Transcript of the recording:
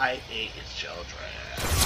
I ate his children.